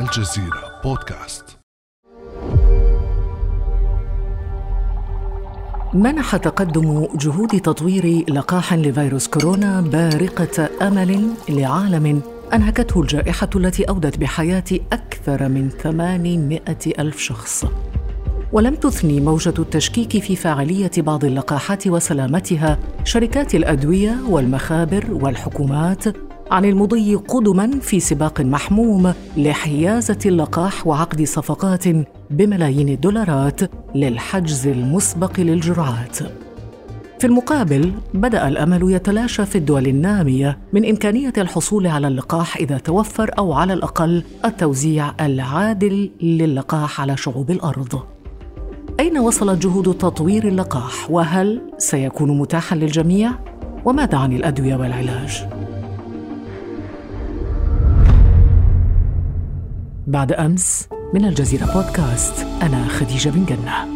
الجزيرة بودكاست. منح تقدم جهود تطوير لقاح لفيروس كورونا بارقة أمل لعالم. أنهكته الجائحة التي أودت بحياة أكثر من 800 ألف شخص. ولم تثني موجة التشكيك في فاعلية بعض اللقاحات وسلامتها. شركات الأدوية والمخابر والحكومات عن المضي قدما في سباق محموم لحيازة اللقاح وعقد صفقات بملايين الدولارات للحجز المسبق للجرعات. في المقابل بدأ الأمل يتلاشى في الدول النامية من إمكانية الحصول على اللقاح إذا توفر أو على الأقل التوزيع العادل للقاح على شعوب الأرض. أين وصلت جهود تطوير اللقاح وهل سيكون متاحا للجميع؟ وماذا عن الأدوية والعلاج؟ بعد أمس من الجزيرة بودكاست أنا خديجة بن جنة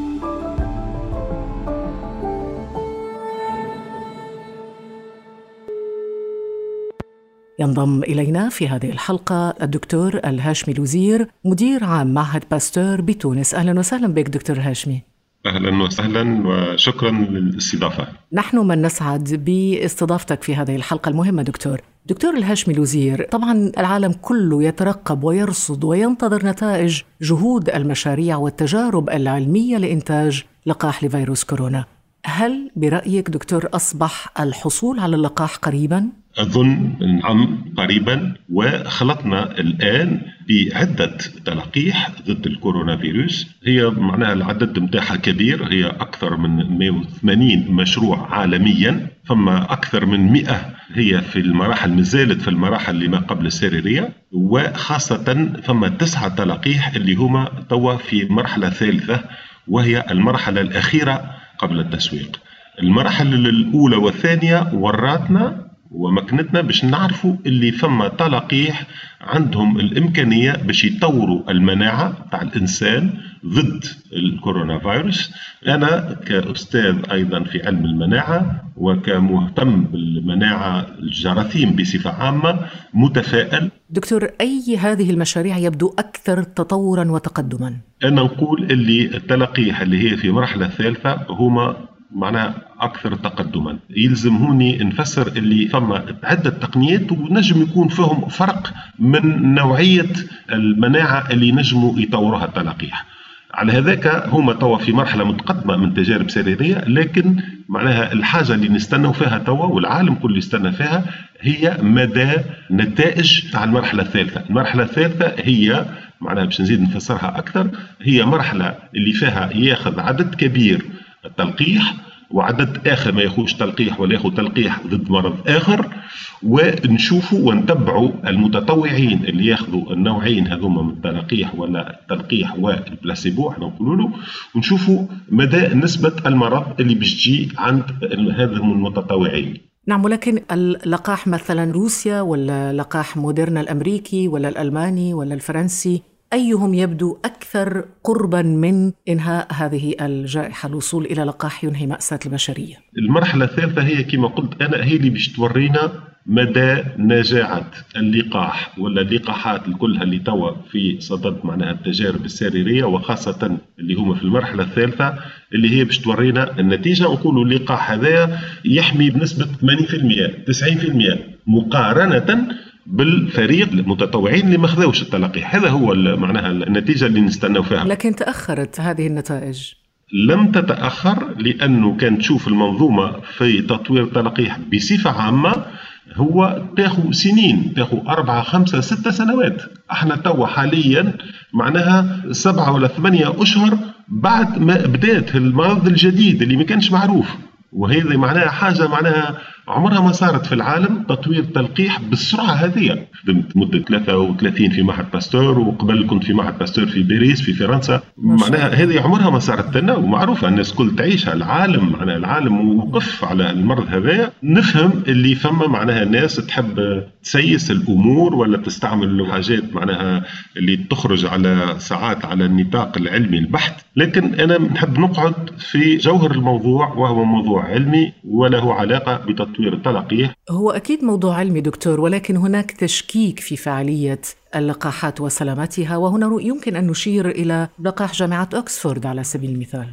ينضم إلينا في هذه الحلقة الدكتور الهاشمي الوزير مدير عام معهد باستور بتونس أهلا وسهلا بك دكتور هاشمي أهلا وسهلا وشكرا للاستضافة. نحن من نسعد باستضافتك في هذه الحلقة المهمة دكتور. دكتور الهاشمي الوزير، طبعا العالم كله يترقب ويرصد وينتظر نتائج جهود المشاريع والتجارب العلمية لإنتاج لقاح لفيروس كورونا. هل برأيك دكتور أصبح الحصول على اللقاح قريبا؟ أظن نعم قريبا وخلطنا الآن بعدة تلقيح ضد الكورونا فيروس. هي معناها العدد متاعها كبير هي أكثر من 180 مشروع عالميا ثم أكثر من 100 هي في المراحل مازالت في المراحل اللي ما قبل السريرية وخاصة ثم تسعة تلقيح اللي هما توا في مرحلة ثالثة وهي المرحلة الأخيرة قبل التسويق. المراحل الأولى والثانية وراتنا ومكنتنا باش نعرفوا اللي ثم تلقيح عندهم الإمكانية باش يطوروا المناعة تاع الإنسان ضد الكورونا فيروس. أنا كأستاذ أيضا في علم المناعة وكمهتم بالمناعة الجراثيم بصفة عامة متفائل. دكتور أي هذه المشاريع يبدو أكثر تطورا وتقدما؟ أنا نقول اللي التلقيح اللي هي في مرحلة ثالثة هما معناها أكثر تقدما. يلزم هوني نفسر اللي فما عده تقنيات ونجم يكون فيهم فرق من نوعية المناعة اللي نجموا يطوروها التلقيح على هذاك هما توا في مرحلة متقدمة من تجارب سريرية لكن معناها الحاجة اللي نستنوا فيها توا والعالم كله يستنى فيها هي مدى نتائج تاع المرحلة الثالثة، المرحلة الثالثة هي معناها باش نزيد نفسرها أكثر هي مرحلة اللي فيها ياخذ عدد كبير التلقيح وعدد آخر ما ياخذش تلقيح ولا ياخذ تلقيح ضد مرض آخر ونشوفوا ونتبعوا المتطوعين اللي ياخذوا النوعين هذوما من التلقيح ولا التلقيح والبلاسيبو إحنا نقولوا له. ونشوفوا مدى نسبة المرض اللي باش تجي عند هذهم المتطوعين. نعم ولكن اللقاح مثلا روسيا ولا لقاح موديرنا الأمريكي ولا الألماني ولا الفرنسي؟ أيهم يبدو أكثر قربا من إنهاء هذه الجائحة الوصول إلى لقاح ينهي مأساة البشرية. المرحلة الثالثة هي كما قلت أنا هي اللي باش تورينا مدى نجاعة اللقاح ولا اللقاحات كلها اللي توا في صدد معناها التجارب السريرية وخاصة اللي هما في المرحلة الثالثة اللي هي باش تورينا النتيجة. نقولوا اللقاح هذا يحمي بنسبة 80% 90% مقارنة بالفريق المتطوعين اللي ما خذوش التلقيح هذا هو معناها النتيجة اللي نستناو فيها. لكن تأخرت هذه النتائج. لم تتأخر لأنه كان تشوف المنظومة في تطوير التلقيح بصفة عامة هو تاخذ سنين تاخذ أربعة خمسة ستة سنوات. إحنا توا حاليا معناها سبعة ولا ثمانية أشهر بعد ما بدأت المرض الجديد اللي ما كانش معروف. وهذه معناها حاجة معناها عمرها ما صارت في العالم تطوير تلقيح بالسرعة هذه. خدمت مدة 33 في معهد باستور وقبل كنت في معهد باستور في باريس في فرنسا. معناها هذه عمرها ما صارت لنا ومعروفة الناس كل تعيشها. العالم معناها العالم وقف على المرض هذايا نفهم اللي فما معناها ناس تحب تسيس الأمور ولا تستعمل حاجات معناها اللي تخرج على ساعات على النطاق العلمي البحث لكن أنا نحب نقعد في جوهر الموضوع وهو موضوع علمي وله علاقة بتطوير تطوير التلقيح هو أكيد موضوع علمي دكتور ولكن هناك تشكيك في فعالية اللقاحات وسلامتها وهنا يمكن أن نشير إلى لقاح جامعة أكسفورد على سبيل المثال.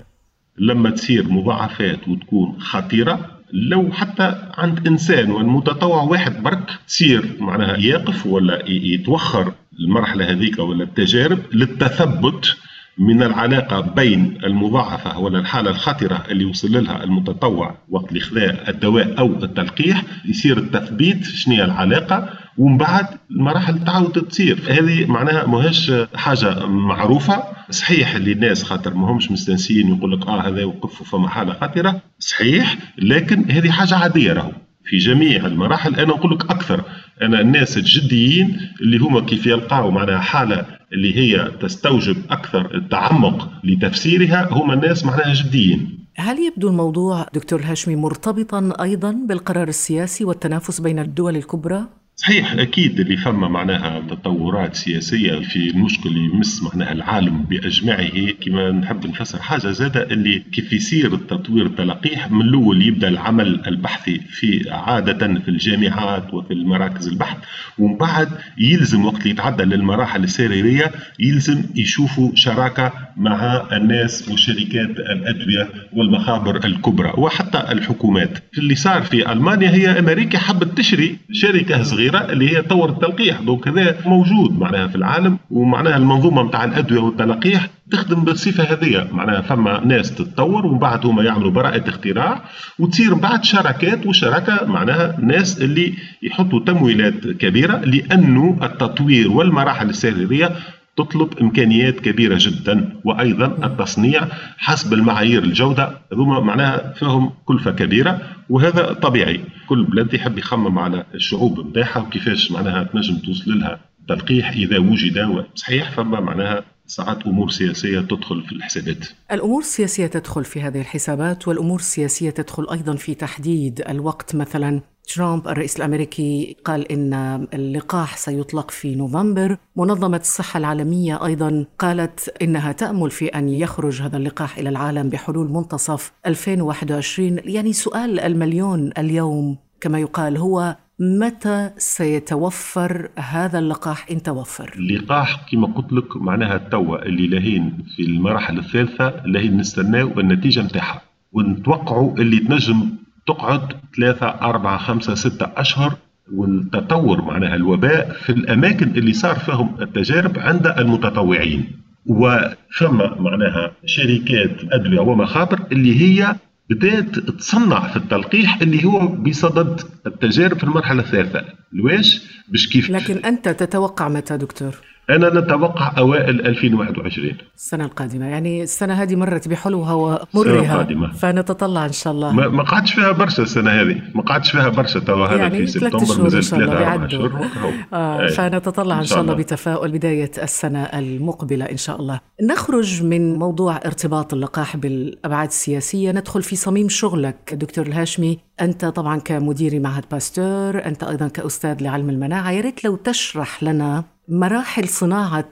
لما تصير مضاعفات وتكون خطيرة لو حتى عند إنسان والمتطوع واحد برك تصير معناها يقف ولا يتوخر المرحلة هذيك ولا التجارب للتثبت من العلاقة بين المضاعفة ولا الحالة الخطرة اللي وصل لها المتطوع وقت الإخذاء الدواء أو التلقيح يصير التثبيت شنو العلاقة ومن بعد المراحل تعاود تصير. هذه معناها ماهيش حاجة معروفة. صحيح اللي الناس خاطر ما همش مستنسين يقول لك آه هذا وقف فما حالة خطرة صحيح لكن هذه حاجة عادية راهو. في جميع المراحل أنا نقول لك أكثر أنا الناس الجديين اللي هما كيف يلقاو معناها حالة اللي هي تستوجب أكثر التعمق لتفسيرها هما الناس معناها جديين هل يبدو الموضوع دكتور الهاشمي مرتبطا أيضا بالقرار السياسي والتنافس بين الدول الكبرى؟ صحيح أكيد اللي فما معناها تطورات سياسية في المشكل اللي يمس معناها العالم بأجمعه كما نحب نفسر حاجة زادة اللي كيف يصير التطوير التلقيح من الأول يبدأ العمل البحثي في عادة في الجامعات وفي المراكز البحث ومن بعد يلزم وقت يتعدى للمراحل السريرية يلزم يشوفوا شراكة مع الناس وشركات الأدوية والمخابر الكبرى وحتى الحكومات. اللي صار في ألمانيا هي أمريكا حبت تشري شركة صغيرة صغيره اللي هي طور التلقيح. دونك هذا موجود معناها في العالم ومعناها المنظومة نتاع الأدوية والتلقيح تخدم بالصفة هذه معناها فما ناس تتطور ومن بعد هما يعملوا براءة اختراع وتصير من بعد شراكات والشراكه معناها ناس اللي يحطوا تمويلات كبيرة لأنه التطوير والمراحل السريرية تطلب إمكانيات كبيرة جدا وأيضا التصنيع حسب المعايير الجودة هذوما معناها فيهم كلفة كبيرة وهذا طبيعي كل بلاد يحب يخمم على الشعوب نتاعها وكيفاش معناها تنجم توصل لها تلقيح إذا وجد صحيح فما معناها ساعات أمور سياسية تدخل في الحسابات. الأمور السياسية تدخل في هذه الحسابات والأمور السياسية تدخل أيضا في تحديد الوقت مثلا ترامب الرئيس الأمريكي قال إن اللقاح سيطلق في نوفمبر، منظمة الصحة العالمية أيضا قالت إنها تأمل في أن يخرج هذا اللقاح إلى العالم بحلول منتصف 2021 يعني سؤال المليون اليوم كما يقال هو متى سيتوفر هذا اللقاح إن توفر؟ اللقاح كما قلت لك معناها توا اللي لاهين في المراحل الثالثة لاهين نستناو النتيجة نتاعها. ونتوقعوا اللي تنجم تقعد ثلاثة أربعة خمسة ستة أشهر والتطور معناها الوباء في الأماكن اللي صار فيهم التجارب عند المتطوعين. وثم معناها شركات أدوية ومخابر اللي هي بدأت تصنع في التلقيح اللي هو بصدد التجارب في المرحلة الثالثة. لواش باش كيف؟ لكن أنت تتوقع متى دكتور؟ أنا نتوقع أوائل 2021 السنة القادمة. يعني السنة هذه مرت بحلوها ومرها. فنتطلع إن شاء الله. ما, ما قعدش فيها برشا السنة هذه. ما قعدش فيها برشا توا هذا يعني في سبتمبر مازال ثلاثة أربع شهور آه فنتطلع إن شاء الله. بتفاؤل بداية السنة المقبلة إن شاء الله. نخرج من موضوع ارتباط اللقاح بالأبعاد السياسية. ندخل في صميم شغلك دكتور الهاشمي. أنت طبعا كمدير معهد باستور أنت أيضا كأستاذ لعلم المناعة. يا ريت لو تشرح لنا مراحل صناعة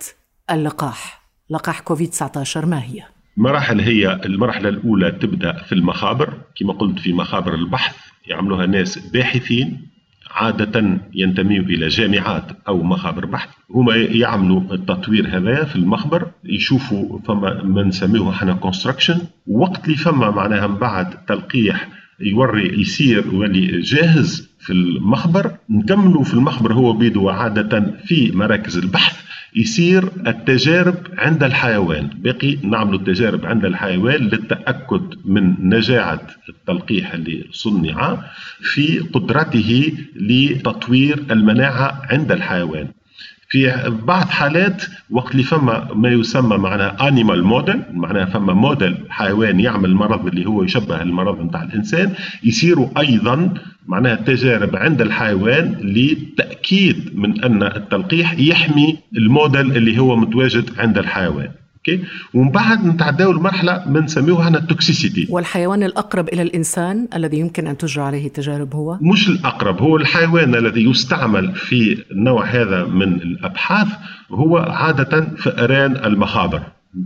اللقاح. لقاح كوفيد 19 ما هي؟ مراحل هي المرحلة الأولى تبدأ في المخابر. كما قلت في مخابر البحث يعملوها ناس باحثين عادة ينتميوا إلى جامعات أو مخابر بحث. هما يعملوا التطوير هذا في المخبر يشوفوا فما ما نسميه إحنا construction وقت اللي فما معناها من بعد تلقيح يوري يصير يولي جاهز في المخبر نكملوا في المخبر هو بيدو عادة في مراكز البحث يصير التجارب عند الحيوان. باقي نعمل التجارب عند الحيوان للتأكد من نجاعة التلقيح اللي صنع في قدرته لتطوير المناعة عند الحيوان. في بعض حالات وقت اللي فما ما يسمى معناها انيمال موديل معناها فما موديل حيوان يعمل المرض اللي هو يشبه المرض نتاع الإنسان يصيروا أيضا معناها تجارب عند الحيوان لتأكيد من أن التلقيح يحمي الموديل اللي هو متواجد عند الحيوان. OK؟ ومن بعد نتعداو المرحلة بنسميوها إحنا ال toxicity. والحيوان الأقرب إلى الإنسان الذي يمكن أن تجرى عليه التجارب هو؟ مش الأقرب هو الحيوان الذي يستعمل في النوع هذا من الأبحاث هو عادة فئران المخابر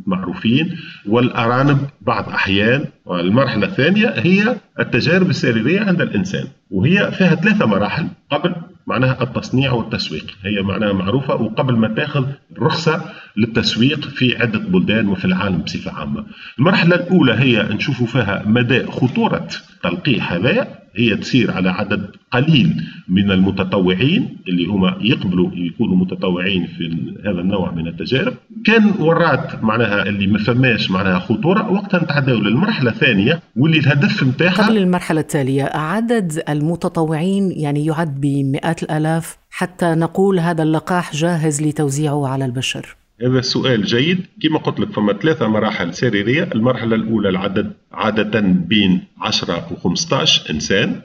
معروفين والأرانب بعض أحيان. والمرحلة الثانية هي التجارب السريرية عند الإنسان وهي فيها ثلاثة مراحل قبل معناها التصنيع والتسويق. هي معناها معروفة وقبل ما تاخذ رخصة للتسويق في عدة بلدان وفي العالم بصفة عامة. المرحلة الأولى هي نشوفوا فيها مدى خطورة تلقيح هذايا. هي تسير على عدد قليل من المتطوعين اللي هما يقبلوا يكونوا متطوعين في هذا النوع من التجارب. كان ورات معناها اللي ما فماش معناها خطورة وقتها نتعداو للمرحلة الثانية واللي الهدف نتاعها قبل المرحلة التالية عدد المتطوعين يعني يعد بمئات الآلاف حتى نقول هذا اللقاح جاهز لتوزيعه على البشر. هذا سؤال جيد. كما قلت لك فما ثلاثة مراحل سريرية. المرحلة الأولى العدد عادة بين 10 و 15 إنسان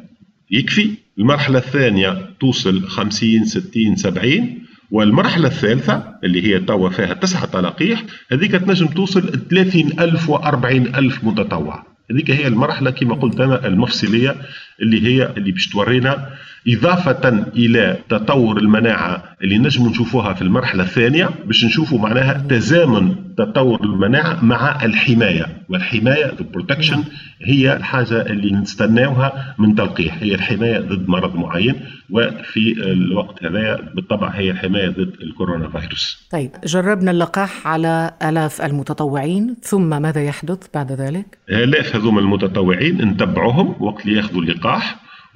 يكفي. المرحلة الثانية توصل 50 60 70 والمرحلة الثالثة اللي هي توا فيها تسعة تلقيح هذيك تنجم توصل 30 ألف و 40 ألف متطوع. هذيك هي المرحلة كما قلت أنا المفصلية اللي هي اللي باش تورينا إضافة إلى تطور المناعة اللي نجم نشوفوها في المرحلة الثانية باش نشوفوا معناها تزامن تطور المناعة مع الحماية. والحماية البروتكشن هي الحاجة اللي نستناوها من تلقيح. هي الحماية ضد مرض معين وفي الوقت هذا بالطبع هي الحماية ضد الكورونا فيروس. طيب جربنا اللقاح على آلاف المتطوعين ثم ماذا يحدث بعد ذلك؟ آلاف هذوم المتطوعين نتبعوهم وقت اللي ياخذوا اللقاح.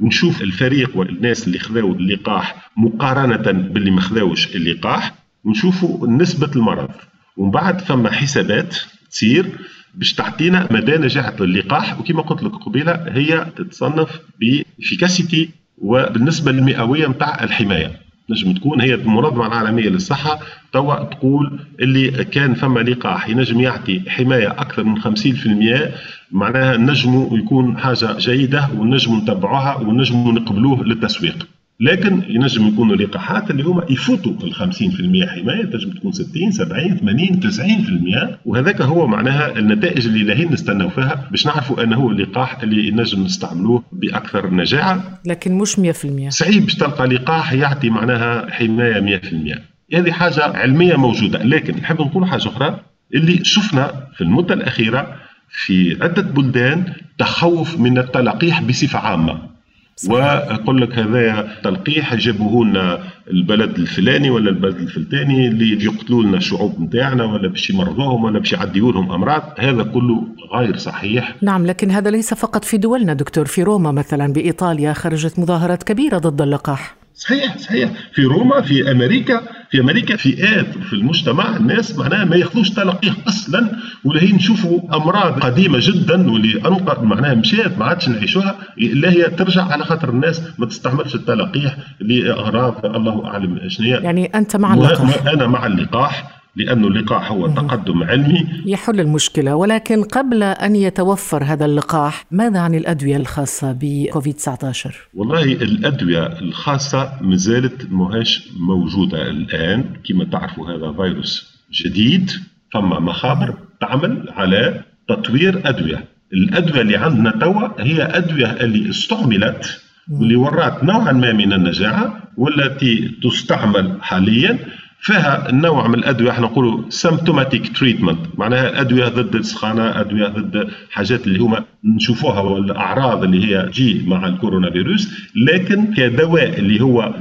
ونشوف الفريق والناس اللي خذاو اللقاح مقارنة باللي ما خذاوش اللقاح ونشوفوا نسبة المرض. ومن بعد ثم حسابات تصير باش تعطينا مدى نجاح اللقاح وكما قلت لك قبيلة هي تتصنف بافيكاسيتي وبالنسبة للمئوية نتاع الحماية. نجم تكون هي المنظمه العالمية للصحة. توا تقول اللي كان فما لقاح ينجم يعطي حماية أكثر من 50% معناها نجموا يكون حاجة جيدة ونجموا نتبعوها ونجموا نقبلوه للتسويق. لكن ينجم يكونوا لقاحات اللي هما يفوتوا ال 50% حماية تنجم تكون 60 70 80 90% وهذاك هو معناها النتائج اللي لاهين نستناو فيها باش نعرفوا أنه هو اللقاح اللي نجم نستعملوه بأكثر نجاعه لكن مش 100% صعيب باش تلقى لقاح يعطي معناها حماية 100% هذه حاجة علمية موجودة. لكن نحب نقول حاجة أخرى اللي شفنا في المدة الأخيرة في عدة بلدان تخوف من التلقيح بصفة عامة. وأقول لك هذا تلقيح جابوه لنا البلد الفلاني ولا البلد الفلاني اللي يقتلوا لنا الشعوب نتاعنا ولا باش يمرضوهم ولا باش يعديوا لهم أمراض. هذا كله غير صحيح. نعم لكن هذا ليس فقط في دولنا دكتور. في روما مثلا بإيطاليا خرجت مظاهرات كبيرة ضد اللقاح. صحيح صحيح. في روما في أمريكا في أمريكا فئات في المجتمع الناس معناها ما ياخذوش تلقيح أصلا ولا هي نشوفوا أمراض قديمة جدا واللي أنقر معناها مشات ما عادش نعيشوها لا هي ترجع على خاطر الناس ما تستعملش التلقيح لأغراض الله أعلم شنو يعني أنت مع اللقاح. أنا مع اللقاح. لأن اللقاح هو تقدم علمي. يحل المشكلة ولكن قبل أن يتوفر هذا اللقاح ماذا عن الأدوية الخاصة بكوفيد 19 والله الأدوية الخاصة مازالت ماهاش موجودة الآن. كما تعرفوا هذا فيروس جديد فما مخابر تعمل على تطوير أدوية. الأدوية اللي عندنا توا هي أدوية اللي استعملت واللي ورات نوعا ما من النجاعة والتي تستعمل حاليا. فيها نوع من الأدوية إحنا نقولوا symptomatic treatment معناها الأدوية ضد السخانة أدوية ضد حاجات اللي هما نشوفوها والأعراض اللي هي تجي مع الكورونا فيروس لكن كدواء اللي هو 100%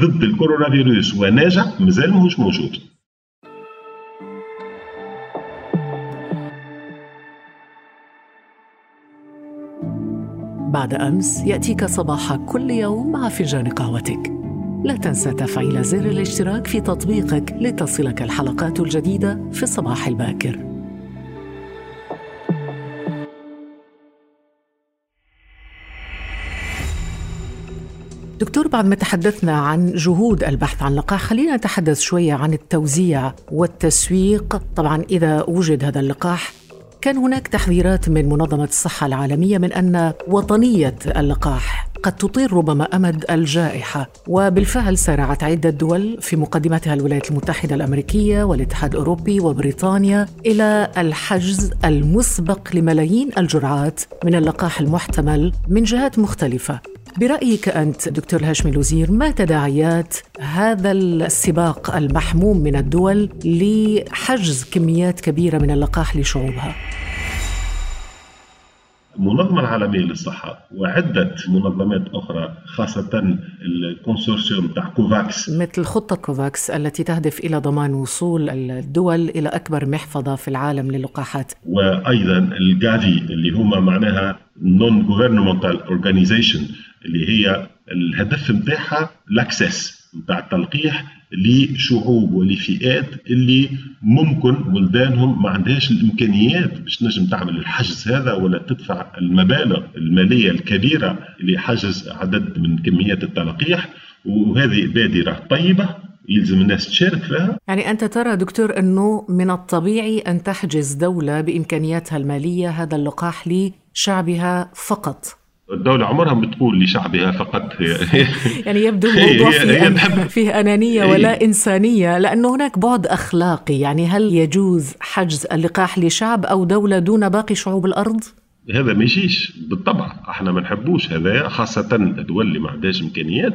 ضد الكورونا فيروس وناجح مازال ماهوش موجود. بعد أمس يأتيك صباح كل يوم مع فنجان قهوتك. لا تنسى تفعيل زر الاشتراك في تطبيقك لتصلك الحلقات الجديدة في الصباح الباكر. دكتور بعد ما تحدثنا عن جهود البحث عن لقاح خلينا نتحدث شوية عن التوزيع والتسويق طبعا إذا وجد هذا اللقاح كان هناك تحذيرات من منظمة الصحة العالمية من أن وطنية اللقاح قد تطيل ربما أمد الجائحة وبالفعل سارعت عدة دول في مقدمتها الولايات المتحدة الأمريكية والاتحاد الأوروبي وبريطانيا إلى الحجز المسبق لملايين الجرعات من اللقاح المحتمل من جهات مختلفة برأيك أنت دكتور هاشم الوزير ما تداعيات هذا السباق المحموم من الدول لحجز كميات كبيرة من اللقاح لشعوبها؟ المنظمة العالمية للصحة وعدة منظمات أخرى خاصة ال consortium تاع كوفاكس مثل خطة كوفاكس التي تهدف إلى ضمان وصول الدول إلى أكبر محفظة في العالم للقاحات. وأيضا ال GAVI اللي هما معناها non-governmental organization اللي هي الهدف نتاعها ال access نتاع التلقيح لشعوب ولفئات اللي ممكن بلدانهم ما عندهاش الإمكانيات باش تنجم تعمل الحجز هذا ولا تدفع المبالغ المالية الكبيرة لحجز عدد من كميات التلقيح وهذه بادرة طيبة يلزم الناس تشارك فيها. يعني أنت ترى دكتور أنه من الطبيعي أن تحجز دولة بإمكانياتها المالية هذا اللقاح لشعبها فقط. الدولة عمرها ما بتقول لشعبها فقط هي يعني يبدو الموضوع فيه, فيه أنانية ولا إنسانية لأنه هناك بعد أخلاقي يعني هل يجوز حجز اللقاح لشعب أو دولة دون باقي شعوب الأرض؟ هذا ما يجيش. بالطبع إحنا ما نحبوش هذا خاصة الدول اللي ما عندهاش إمكانيات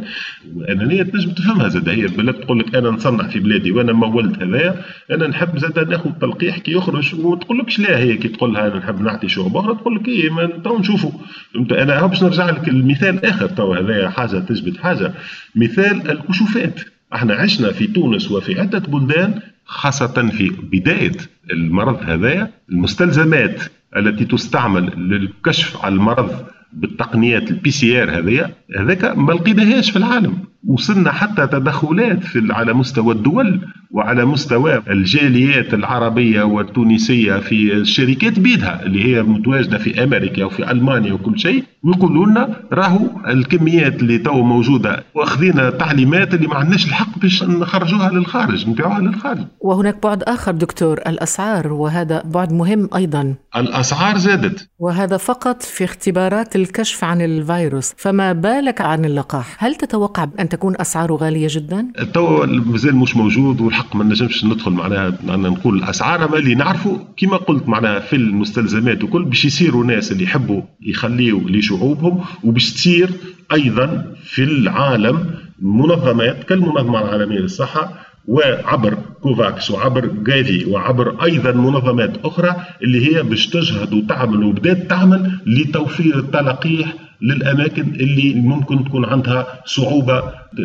وانانيه تنجم تفهمها زاد. هي البلاد تقول لك أنا نصنع في بلادي وأنا مولت هذايا أنا نحب زاد ناخذ تلقيح كي يخرج. وما تقولكش لا هي كي تقول لها أنا نحب نعطي شعوب أخرى تقول لك إيه تو نشوفوا. أنا باش نرجع لك المثال آخر. تو هذايا حاجة تثبت حاجة. مثال الكشوفات. إحنا عشنا في تونس وفي عدة بلدان خاصة في بداية المرض هذايا المستلزمات التي تستعمل للكشف على المرض بالتقنيات ال PCR هذيا هذاك ما لقيناهاش في العالم. وصلنا حتى تدخلات في على مستوى الدول وعلى مستوى الجاليات العربية والتونسية في الشركات بيدها اللي هي متواجدة في أمريكا وفي ألمانيا وكل شيء ويقولوا لنا راهو الكميات اللي تو موجودة واخذين تعليمات اللي ما عندناش الحق باش نخرجوها للخارج نبيعوها للخارج. وهناك بعد آخر دكتور الأسعار وهذا بعد مهم أيضا. الأسعار زادت. وهذا فقط في اختبارات الكشف عن الفيروس فما بالك عن اللقاح؟ هل تتوقع أن تكون أسعاره غالية جدا؟ تو مازال مش موجود والحق ما نجمش ندخل معناها نقول الأسعار أما اللي نعرفه كما قلت معناها في المستلزمات وكل باش يصيروا ناس اللي يحبوا يخليوا لشعوبهم وباش تصير أيضا في العالم منظمات كالمنظمة العالمية للصحة وعبر كوفاكس وعبر جافي وعبر أيضا منظمات أخرى اللي هي باش تجهد وتعمل وبدات تعمل لتوفير التلقيح للأماكن اللي ممكن تكون عندها صعوبة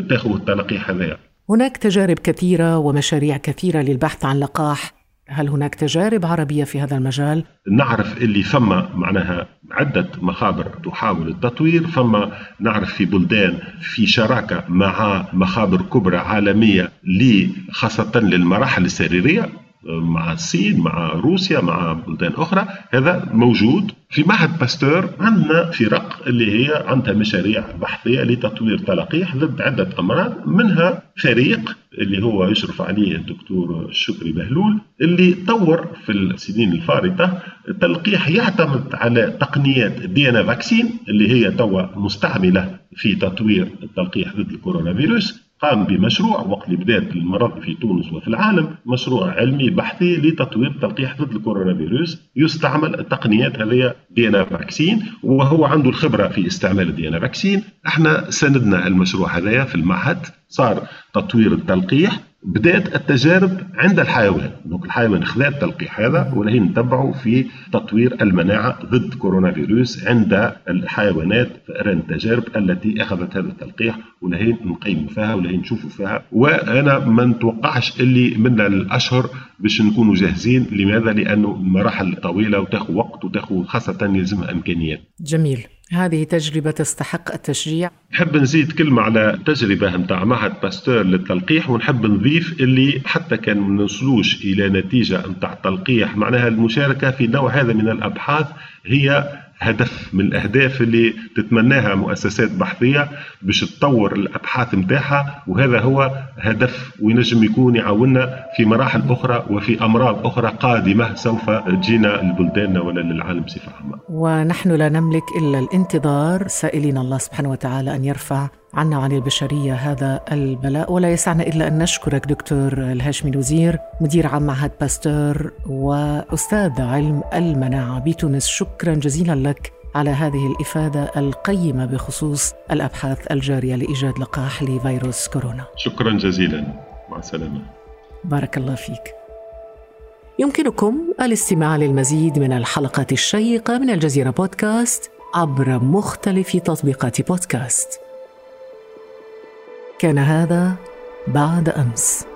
تاخذ التلقيح هذايا. هناك تجارب كثيرة ومشاريع كثيرة للبحث عن لقاح هل هناك تجارب عربية في هذا المجال؟ نعرف اللي فما معناها عدة مخابر تحاول التطوير فما نعرف في بلدان في شراكة مع مخابر كبرى عالمية خاصة للمراحل السريرية مع الصين مع روسيا مع بلدان أخرى هذا موجود في معهد باستور عندنا فرق اللي هي عندها مشاريع بحثية لتطوير تلقيح ضد عدة أمراض منها فريق اللي هو يشرف عليه الدكتور شكري بهلول اللي طور في السنين الفارطة تلقيح يعتمد على تقنيات DNA vaccine اللي هي توا مستعملة في تطوير التلقيح ضد الكورونا فيروس قام بمشروع وقت اللي بدات المرض في تونس وفي العالم مشروع علمي بحثي لتطوير تلقيح ضد الكورونا فيروس. يستعمل التقنيات هذه DNA vaccine وهو عنده الخبرة في استعمال ال DNA vaccine. إحنا سندنا المشروع هذايا في المعهد. صار تطوير التلقيح. بدأت التجارب عند الحيوان. دونك الحيوان خذا التلقيح هذا ولهي نتبعه في تطوير المناعة ضد كورونا فيروس عند الحيوانات. فئران التجارب التي أخذت هذا التلقيح ولهي نقيموا فيها ولهي نشوفوا فيها. وأنا ما نتوقعش اللي من الأشهر باش نكونوا جاهزين. لماذا؟ لأنه مراحل طويلة وتاخذ وقت وتاخذ خاصة يلزمها إمكانيات. جميل. هذه تجربة تستحق التشجيع. نحب نزيد كلمة على تجربة نتاع معهد باستور للتلقيح ونحب نضيف اللي حتى كان ما نوصلوش إلى نتيجة نتاع التلقيح. معناها المشاركة في نوع هذا من الأبحاث هي هدف من الاهداف اللي تتمناها مؤسسات بحثيه باش تطور الأبحاث نتاعها وهذا هو هدف وينجم يكون يعاوننا في مراحل أخرى وفي أمراض أخرى قادمة سوف تجينا لبلداننا ولا للعالم بصفة عامة. ونحن لا نملك إلا الانتظار سائلين الله سبحانه وتعالى أن يرفع عنا وعن البشرية هذا البلاء ولا يسعنا إلا أن نشكرك دكتور الهاشمي الوزير مدير عام معهد باستور وأستاذ علم المناعة بتونس. شكرا جزيلا لك على هذه الإفادة القيمة بخصوص الأبحاث الجارية لإيجاد لقاح لفيروس كورونا. شكرا جزيلا. مع السلامة. بارك الله فيك. يمكنكم الاستماع للمزيد من الحلقات الشيقة من الجزيرة بودكاست عبر مختلف تطبيقات بودكاست. كان هذا بعد أمس.